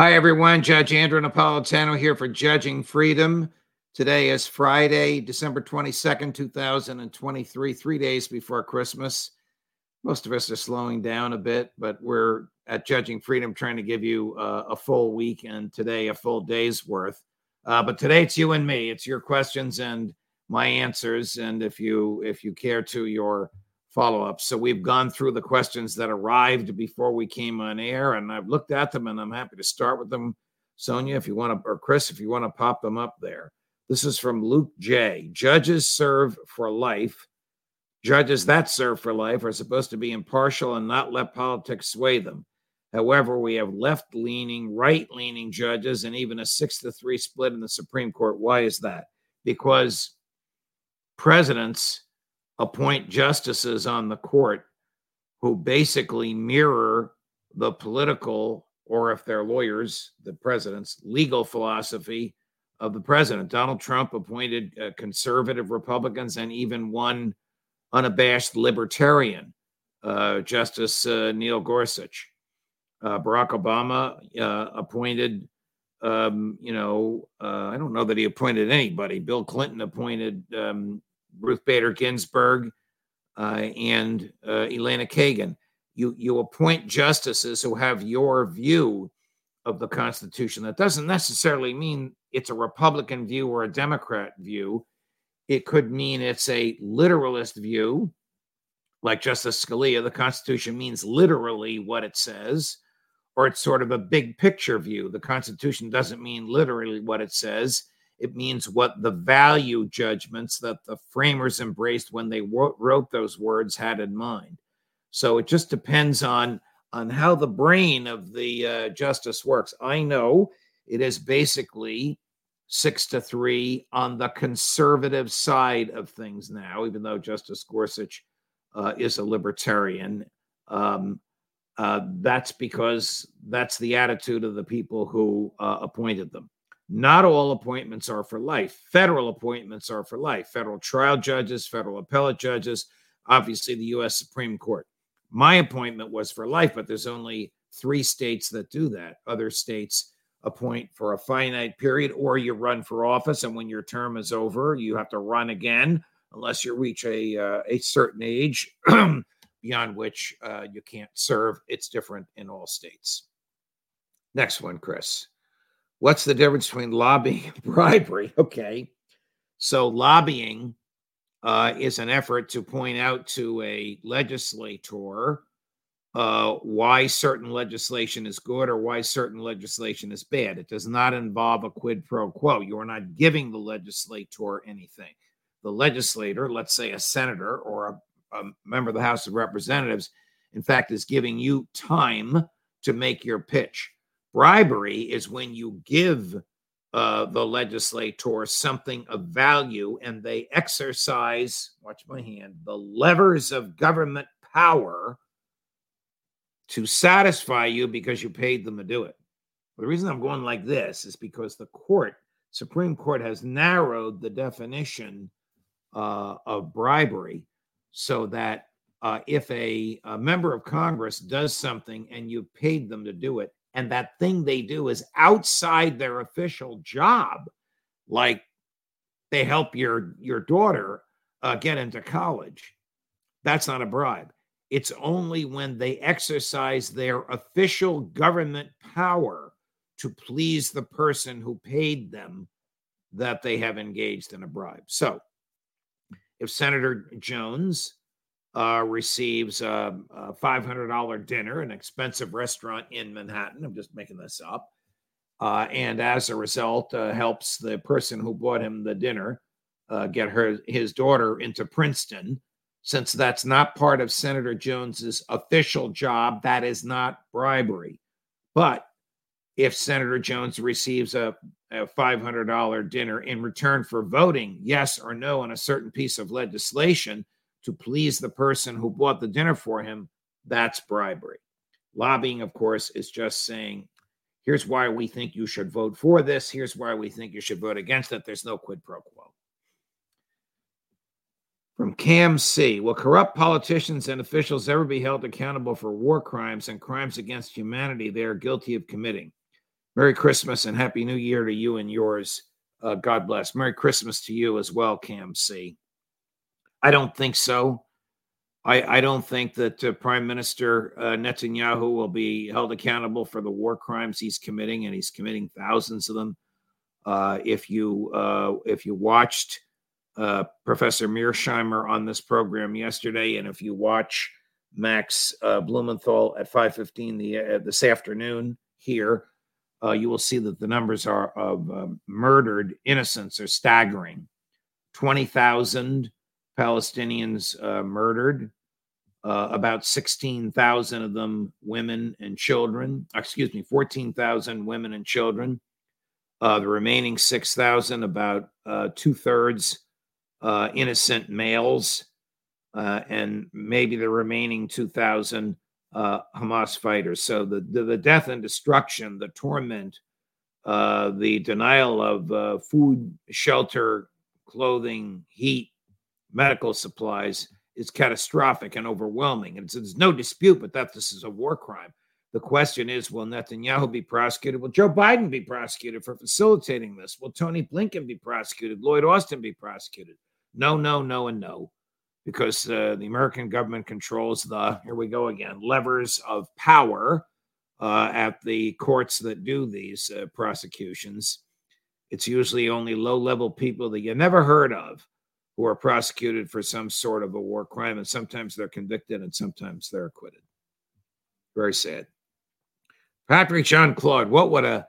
Hi, everyone. Judge Andrew Napolitano here for Judging Freedom. Today is Friday, December 22nd, 2023, three days before Christmas. Most of us are slowing down a bit, but we're at Judging Freedom trying to give you uh, a full week and today a full day's worth. Uh, but today it's you and me. It's your questions and my answers. And if you if you care to, your follow up. So we've gone through the questions that arrived before we came on air, and I've looked at them, and I'm happy to start with them. Sonia, if you want to, or Chris, if you want to pop them up there. This is from Luke J. Judges serve for life. Judges that serve for life are supposed to be impartial and not let politics sway them. However, we have left leaning, right leaning judges and even a six to three split in the Supreme Court. Why is that? Because presidents appoint justices on the court who basically mirror the political, or if they're lawyers, the president's legal philosophy of the president. Donald Trump appointed uh, conservative Republicans and even one unabashed libertarian, uh, Justice uh, Neil Gorsuch. Uh, Barack Obama uh, appointed, um, you know, uh, I don't know that he appointed anybody. Bill Clinton appointed um, Ruth Bader Ginsburg uh, and uh, Elena Kagan. You you appoint justices who have your view of the Constitution. That doesn't necessarily mean it's a Republican view or a Democrat view. It could mean it's a literalist view, like Justice Scalia. The Constitution means literally what it says, or it's sort of a big picture view. The Constitution doesn't mean literally what it says. It means what the value judgments that the framers embraced when they wrote those words had in mind. So it just depends on on how the brain of the uh, justice works. I know it is basically six to three on the conservative side of things now, even though Justice Gorsuch uh, is a libertarian. Um, uh, that's because that's the attitude of the people who uh, appointed them. Not all appointments are for life. Federal appointments are for life. Federal trial judges, federal appellate judges, obviously the U.S. Supreme Court. My appointment was for life, but there's only three states that do that. Other states appoint for a finite period, or you run for office, and when your term is over, you have to run again unless you reach a uh, a certain age beyond which uh, you can't serve. It's different in all states. Next one, Chris. What's the difference between lobbying and bribery? Okay. So, lobbying uh, is an effort to point out to a legislator uh, why certain legislation is good or why certain legislation is bad. It does not involve a quid pro quo. You are not giving the legislator anything. The legislator, let's say a senator or a, a member of the House of Representatives, in fact, is giving you time to make your pitch. Bribery is when you give uh, the legislator something of value and they exercise, watch my hand, the levers of government power to satisfy you because you paid them to do it. The reason I'm going like this is because the court, Supreme Court, has narrowed the definition uh, of bribery so that uh, if a, a member of Congress does something and you paid them to do it, and that thing they do is outside their official job, like they help your your daughter uh, get into college, that's not a bribe. It's only when they exercise their official government power to please the person who paid them that they have engaged in a bribe. So, if Senator Jones uh, receives a, a $500 dinner, an expensive restaurant in Manhattan, I'm just making this up, uh, and as a result, uh, helps the person who bought him the dinner uh, get her his daughter into Princeton. Since that's not part of Senator Jones's official job, that is not bribery. But if Senator Jones receives a, a $500 dinner in return for voting yes or no on a certain piece of legislation to please the person who bought the dinner for him, that's bribery. Lobbying, of course, is just saying, here's why we think you should vote for this. Here's why we think you should vote against it. There's no quid pro quo. From Cam C. Will corrupt politicians and officials ever be held accountable for war crimes and crimes against humanity they are guilty of committing? Merry Christmas and Happy New Year to you and yours. Uh, God bless. Merry Christmas to you as well, Cam C. I don't think so. I, I don't think that uh, Prime Minister uh, Netanyahu will be held accountable for the war crimes he's committing, and he's committing thousands of them. Uh, if you uh, if you watched uh, Professor Mearsheimer on this program yesterday, and if you watch Max uh, Blumenthal at 5:15 the uh, this afternoon here, you will see that the numbers are of um, murdered innocents are staggering. 20,000 Palestinians uh, murdered, uh, about 16,000 of them women and children. Excuse me, 14,000 women and children. the remaining 6,000, about two thirds uh, innocent males, uh, and maybe the remaining 2,000 uh, Hamas fighters. So the, the, the death and destruction, the torment, uh, the denial of uh, food, shelter, clothing, heat, medical supplies is catastrophic and overwhelming. And there's no dispute but that this is a war crime. The question is, will Netanyahu be prosecuted? Will Joe Biden be prosecuted for facilitating this? Will Tony Blinken be prosecuted? Lloyd Austin be prosecuted? No, no, no, and no, because uh, the American government controls the, here we go again, levers of power uh, at the courts that do these uh, prosecutions. It's usually only low level people that you never heard of who are prosecuted for some sort of a war crime, and sometimes they're convicted and sometimes they're acquitted. Very sad. Patrick Jean Claude, what would a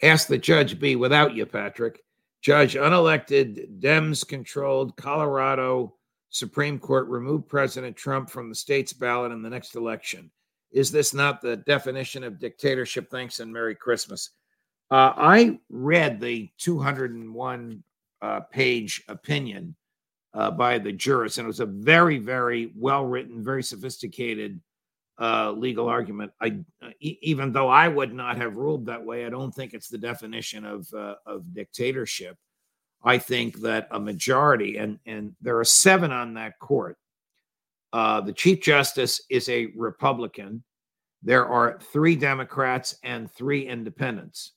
ask the judge be without you, Patrick? Judge, unelected, Dems controlled Colorado Supreme Court removed President Trump from the state's ballot in the next election. Is this not the definition of dictatorship? Thanks and Merry Christmas. Uh, I read the 201 uh, page opinion uh, by the jurist, and it was a very, very well written, very sophisticated uh, legal argument. I, uh, e- even though I would not have ruled that way, I don't think it's the definition of uh, of dictatorship. I think that a majority, and and there are seven on that court. Uh, the chief justice is a Republican. There are three Democrats and three independents.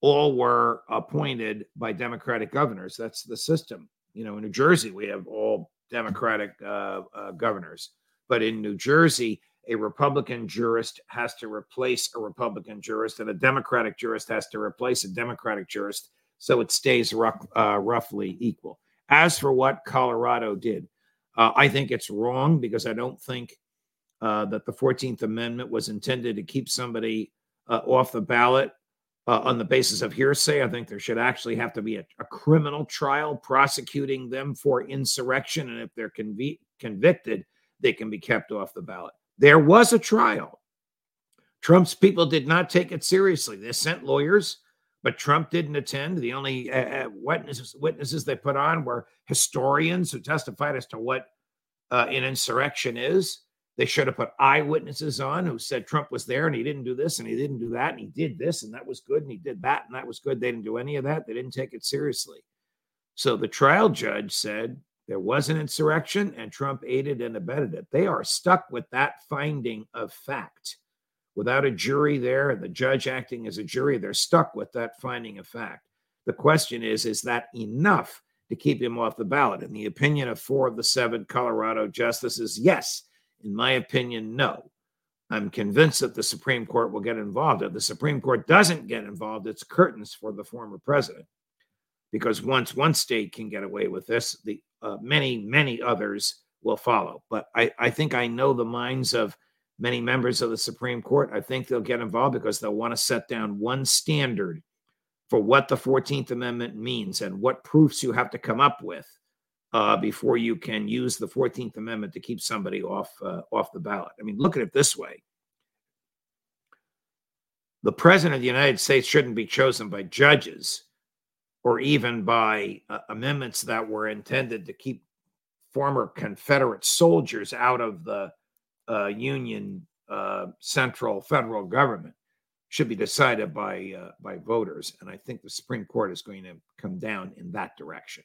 All were appointed by Democratic governors. That's the system. You know, in New Jersey, we have all Democratic uh, uh, governors, but in New Jersey, a Republican jurist has to replace a Republican jurist, and a Democratic jurist has to replace a Democratic jurist. So it stays uh, roughly equal. As for what Colorado did, uh, I think it's wrong because I don't think uh, that the 14th Amendment was intended to keep somebody uh, off the ballot uh, on the basis of hearsay. I think there should actually have to be a, a criminal trial prosecuting them for insurrection. And if they're conv- convicted, they can be kept off the ballot. There was a trial. Trump's people did not take it seriously. They sent lawyers, but Trump didn't attend. The only uh, uh, witnesses, witnesses they put on were historians who testified as to what uh, an insurrection is. They should have put eyewitnesses on who said Trump was there and he didn't do this and he didn't do that and he did this and that was good and he did that and that was good. They didn't do any of that. They didn't take it seriously. So the trial judge said there was an insurrection and Trump aided and abetted it. They are stuck with that finding of fact, without a jury there and the judge acting as a jury, they're stuck with that finding of fact. The question is, is that enough to keep him off the ballot? In the opinion of four of the seven Colorado justices, yes. In my opinion, no. I'm convinced that the Supreme Court will get involved. If the Supreme Court doesn't get involved, it's curtains for the former president. Because once one state can get away with this, the uh, many, many others will follow. But I, I think I know the minds of many members of the Supreme Court. I think they'll get involved because they'll want to set down one standard for what the 14th Amendment means and what proofs you have to come up with uh, before you can use the 14th Amendment to keep somebody off uh, off the ballot. I mean, look at it this way. The president of the United States shouldn't be chosen by judges or even by uh, amendments that were intended to keep former Confederate soldiers out of the uh, Union uh, central federal government should be decided by uh, by voters, and I think the Supreme Court is going to come down in that direction.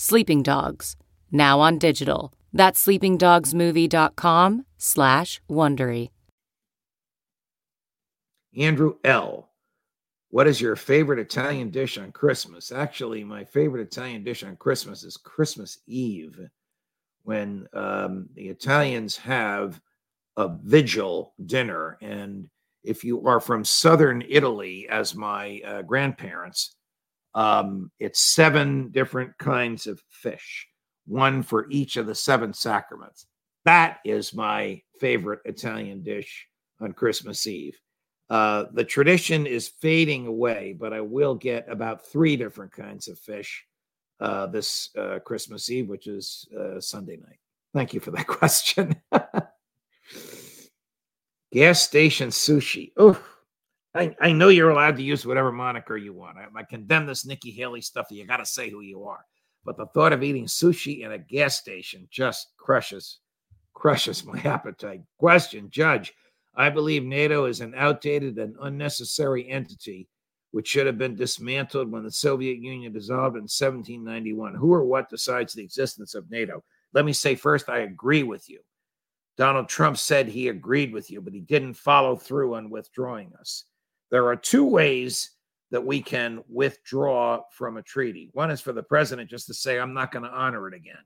Sleeping Dogs, now on digital. That's sleepingdogsmovie.com slash Wondery. Andrew L. What is your favorite Italian dish on Christmas? Actually, my favorite Italian dish on Christmas is Christmas Eve when um, the Italians have a vigil dinner. And if you are from southern Italy, as my uh, grandparents, um, it's seven different kinds of fish, one for each of the seven sacraments. That is my favorite Italian dish on Christmas Eve. Uh, the tradition is fading away, but I will get about three different kinds of fish uh, this uh, Christmas Eve, which is uh, Sunday night. Thank you for that question. Gas station sushi. Oh, I, I know you're allowed to use whatever moniker you want. I, I condemn this Nikki Haley stuff. You got to say who you are. But the thought of eating sushi in a gas station just crushes, crushes my appetite. Question, Judge. I believe NATO is an outdated and unnecessary entity which should have been dismantled when the Soviet Union dissolved in 1791. Who or what decides the existence of NATO? Let me say first, I agree with you. Donald Trump said he agreed with you, but he didn't follow through on withdrawing us. There are two ways that we can withdraw from a treaty. One is for the president just to say, I'm not going to honor it again.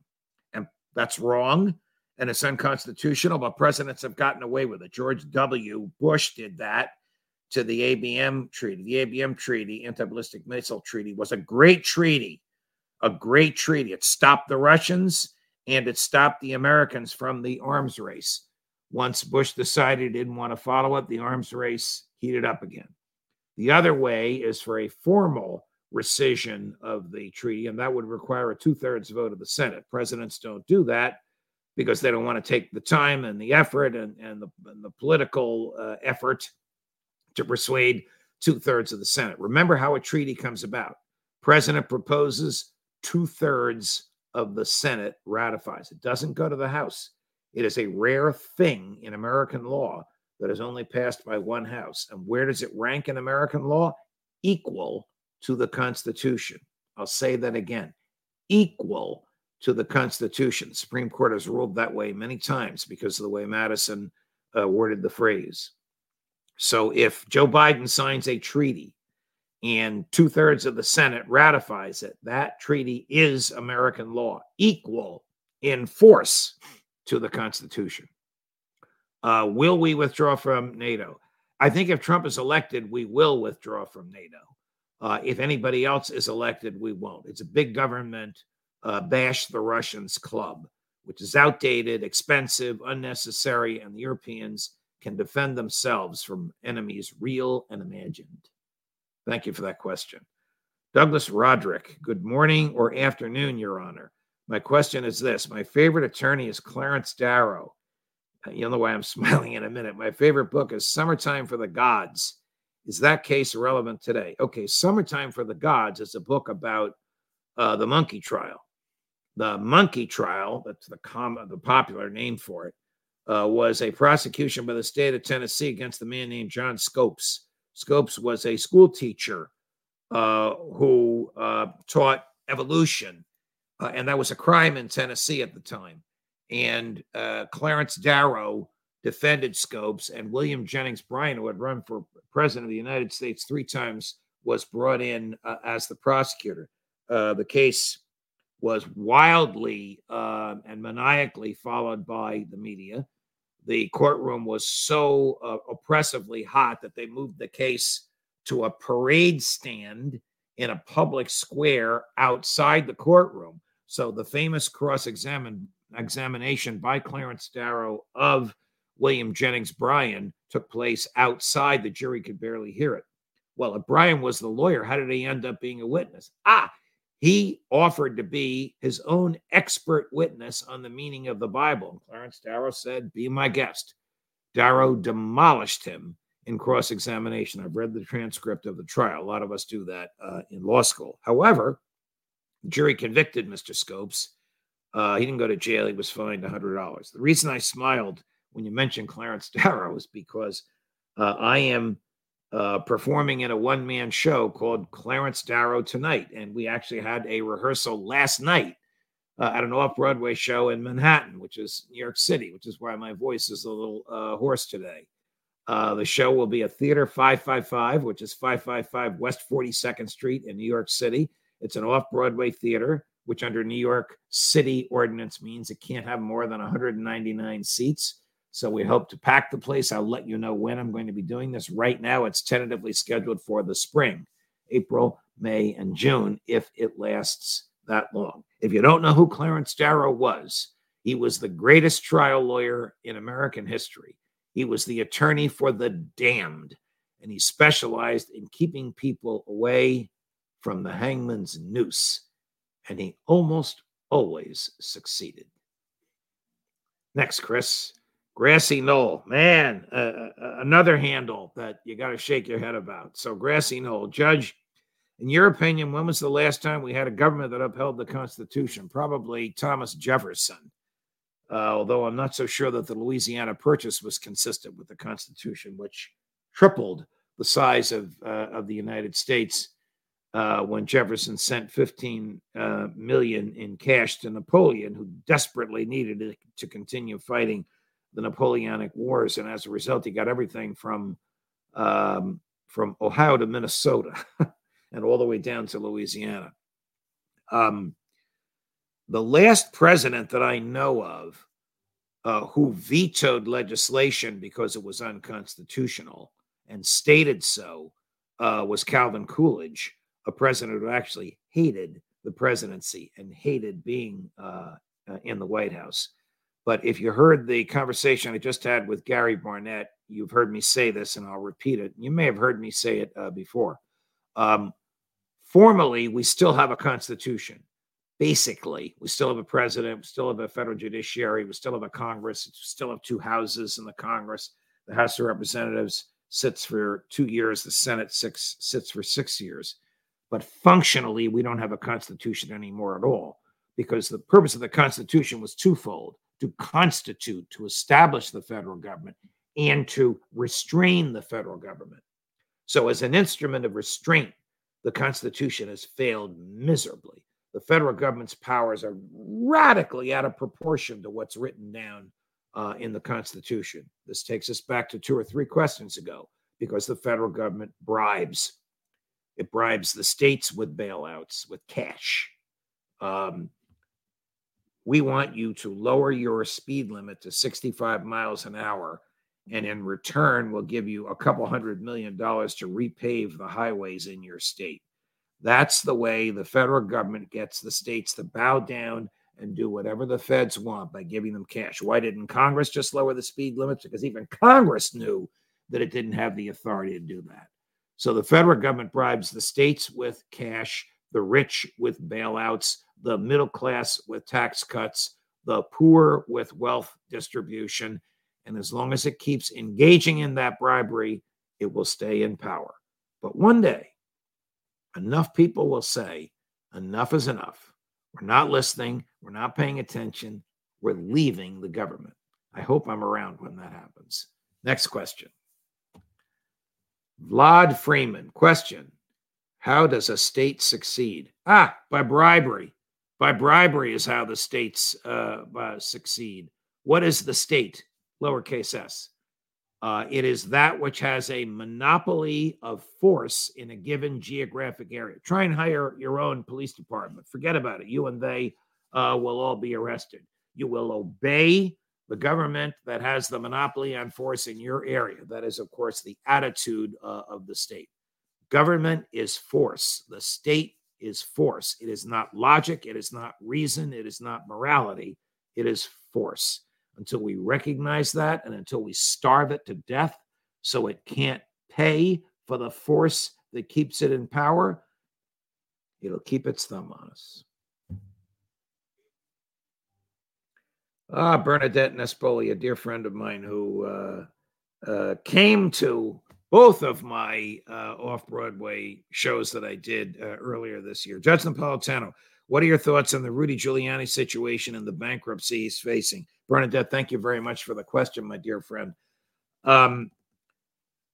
And that's wrong and it's unconstitutional, but presidents have gotten away with it. George W. Bush did that to the ABM treaty. The ABM treaty, anti ballistic missile treaty, was a great treaty, a great treaty. It stopped the Russians and it stopped the Americans from the arms race. Once Bush decided he didn't want to follow it, the arms race heated up again. The other way is for a formal rescission of the treaty, and that would require a two thirds vote of the Senate. Presidents don't do that because they don't want to take the time and the effort and, and, the, and the political uh, effort to persuade two thirds of the Senate. Remember how a treaty comes about. President proposes, two thirds of the Senate ratifies. It doesn't go to the House. It is a rare thing in American law that is only passed by one House. And where does it rank in American law? Equal to the Constitution. I'll say that again equal to the Constitution. The Supreme Court has ruled that way many times because of the way Madison uh, worded the phrase. So if Joe Biden signs a treaty and two thirds of the Senate ratifies it, that treaty is American law, equal in force to the Constitution. Uh, will we withdraw from NATO? I think if Trump is elected, we will withdraw from NATO. Uh, if anybody else is elected, we won't. It's a big government uh, bash the Russians club, which is outdated, expensive, unnecessary, and the Europeans can defend themselves from enemies real and imagined. Thank you for that question. Douglas Roderick, good morning or afternoon, Your Honor. My question is this My favorite attorney is Clarence Darrow. You'll know why I'm smiling in a minute. My favorite book is Summertime for the Gods. Is that case relevant today? Okay, Summertime for the Gods is a book about uh, the monkey trial. The monkey trial, that's the, com- the popular name for it, uh, was a prosecution by the state of Tennessee against a man named John Scopes. Scopes was a school teacher uh, who uh, taught evolution, uh, and that was a crime in Tennessee at the time. And uh, Clarence Darrow defended Scopes, and William Jennings Bryan, who had run for president of the United States three times, was brought in uh, as the prosecutor. Uh, the case was wildly and maniacally followed by the media. The courtroom was so oppressively hot that they moved the case to a parade stand in a public square outside the courtroom. So the famous cross examination by Clarence Darrow of William Jennings Bryan took place outside. The jury could barely hear it. Well, if Bryan was the lawyer, how did he end up being a witness? Ah, he offered to be his own expert witness on the meaning of the Bible. And Clarence Darrow said, Be my guest. Darrow demolished him in cross examination. I've read the transcript of the trial. A lot of us do that uh, in law school. However, the jury convicted Mr. Scopes. Uh, he didn't go to jail. He was fined $100. The reason I smiled when you mentioned Clarence Darrow is because uh, I am uh, performing in a one man show called Clarence Darrow Tonight. And we actually had a rehearsal last night uh, at an off Broadway show in Manhattan, which is New York City, which is why my voice is a little uh, hoarse today. Uh, the show will be at Theater 555, which is 555 West 42nd Street in New York City. It's an off Broadway theater, which under New York City ordinance means it can't have more than 199 seats. So we hope to pack the place. I'll let you know when I'm going to be doing this. Right now, it's tentatively scheduled for the spring, April, May, and June, if it lasts that long. If you don't know who Clarence Darrow was, he was the greatest trial lawyer in American history. He was the attorney for the damned, and he specialized in keeping people away from the hangman's noose, and he almost always succeeded. Next, Chris. Grassy Knoll, man, uh, another handle that you got to shake your head about. So, Grassy Knoll, Judge, in your opinion, when was the last time we had a government that upheld the Constitution? Probably Thomas Jefferson uh, although I'm not so sure that the Louisiana Purchase was consistent with the Constitution, which tripled the size of, uh, of the United States uh, when Jefferson sent 15 uh, million in cash to Napoleon, who desperately needed it to continue fighting the Napoleonic Wars. And as a result, he got everything from um, from Ohio to Minnesota and all the way down to Louisiana. Um, the last president that I know of uh, who vetoed legislation because it was unconstitutional and stated so uh, was Calvin Coolidge, a president who actually hated the presidency and hated being uh, uh in the White House. But if you heard the conversation I just had with Gary Barnett, you've heard me say this and I'll repeat it. You may have heard me say it uh, before. Um, formally, we still have a constitution basically. We still have a president, we still have a federal judiciary, we still have a Congress, we still have two houses in the Congress. The House of Representatives sits for two years, the Senate six sits for six years. But functionally, we don't have a constitution anymore at all because the purpose of the Constitution was twofold to constitute, to establish the federal government, and to restrain the federal government. So, as an instrument of restraint, the Constitution has failed miserably the federal government's powers are radically out of proportion to what's written down uh, in the Constitution. This takes us back to two or three questions ago because the federal government bribes. It bribes the states with bailouts, with cash. Um, we want you to lower your speed limit to 65 miles an hour and in return, we'll give you a couple hundred million dollars to repave the highways in your state. That's the way the federal government gets the states to bow down and do whatever the feds want by giving them cash. Why didn't Congress just lower the speed limits? Because even Congress knew that it didn't have the authority to do that. So the federal government bribes the states with cash, the rich with bailouts, the middle class with tax cuts, the poor with wealth distribution. And as long as it keeps engaging in that bribery, it will stay in power. But one day, enough people will say, enough is enough. We're not listening. We're not paying attention. We're leaving the government. I hope I'm around when that happens. Next question. Vlad Freeman, question How does a state succeed? Ah, by bribery. By bribery is how the states uh, uh, succeed. What is the state? Lowercase s. Uh, it is that which has a monopoly of force in a given geographic area. Try and hire your own police department. Forget about it. You and they uh, will all be arrested. You will obey the government that has the monopoly on force in your area. That is, of course, the attitude uh, of the state. Government is force. The state is force. It is not logic. It is not reason. It is not morality. It is force until we recognize that and until we starve it to death so it can't pay for the force that keeps it in power, it'll keep its thumb on us. Ah, Bernadette Nespoli, a dear friend of mine who uh, uh, came to both of my uh, off Broadway shows that I did uh, earlier this year. Judge Napolitano, what are your thoughts on the Rudy Giuliani situation and the bankruptcy he's facing? Bernadette, thank you very much for the question, my dear friend. Um,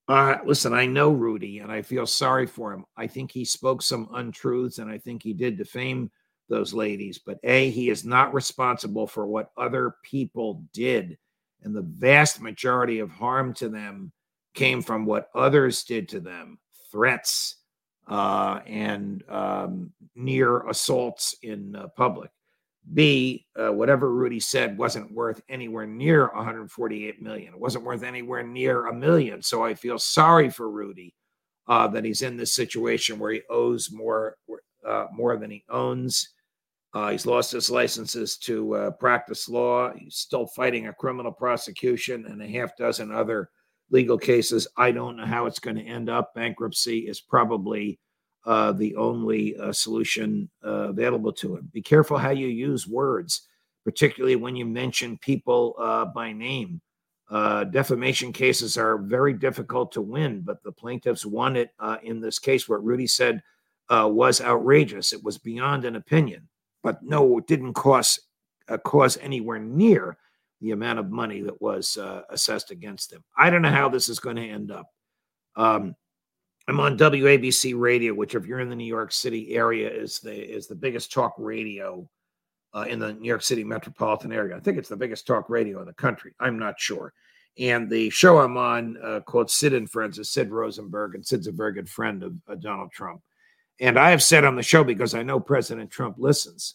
uh, listen, I know Rudy and I feel sorry for him. I think he spoke some untruths and I think he did defame those ladies. But A, he is not responsible for what other people did. And the vast majority of harm to them came from what others did to them threats uh, and um, near assaults in uh, public. B, uh, whatever Rudy said wasn't worth anywhere near 148 million. It wasn't worth anywhere near a million. So I feel sorry for Rudy uh, that he's in this situation where he owes more uh, more than he owns. Uh, he's lost his licenses to uh, practice law. He's still fighting a criminal prosecution and a half dozen other legal cases. I don't know how it's going to end up. Bankruptcy is probably uh, the only uh, solution uh, available to him. Be careful how you use words, particularly when you mention people uh, by name. Defamation cases are very difficult to win, but the plaintiffs won it in this case. What Rudy said was outrageous. It was beyond an opinion, but no, it didn't cost cause anywhere near the amount of money that was assessed against them. I don't know how this is going to end up. Um, I'm on WABC radio, which if you're in the New York City area is the is the biggest talk radio uh, in the New York City metropolitan area. I think it's the biggest talk radio in the country. I'm not sure. And the show I'm on uh, called Sid and Friends is Sid Rosenberg, and Sid's a very good friend of uh, Donald Trump. And I have said on the show because I know President Trump listens.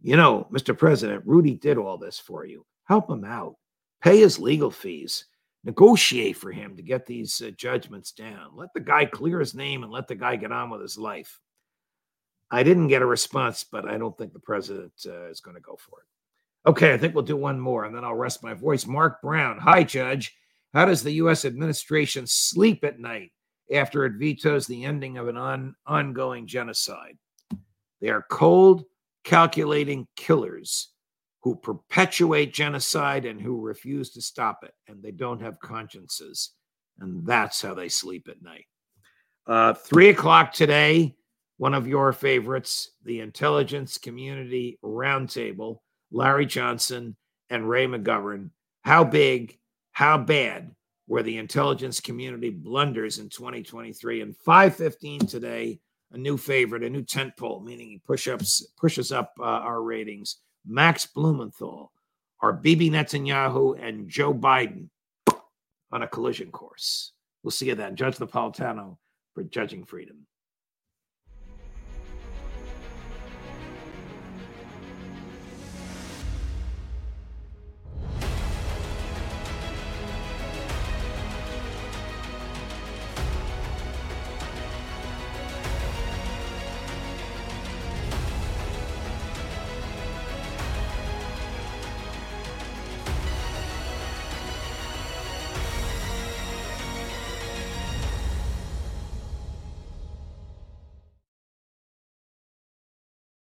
You know, Mr. President, Rudy did all this for you. Help him out. Pay his legal fees negotiate for him to get these uh, judgments down. Let the guy clear his name and let the guy get on with his life. I didn't get a response, but I don't think the president uh, is going to go for it. Okay, I think we'll do one more and then I'll rest my voice. Mark Brown. Hi, Judge. How does the U.S. administration sleep at night after it vetoes the ending of an on, ongoing genocide? They are cold, calculating killers who perpetuate genocide and who refuse to stop it, and they don't have consciences. And that's how they sleep at night. Uh, three o'clock today, one of your favorites, the Intelligence Community Roundtable, Larry Johnson and Ray McGovern. How big, how bad were the intelligence community blunders in 2023? And 515 today, a new favorite, a new tent pole, meaning he push ups, pushes up uh, our ratings. Max Blumenthal our Bibi Netanyahu and Joe Biden on a collision course. We'll see you then. Judge Napolitano for Judging Freedom.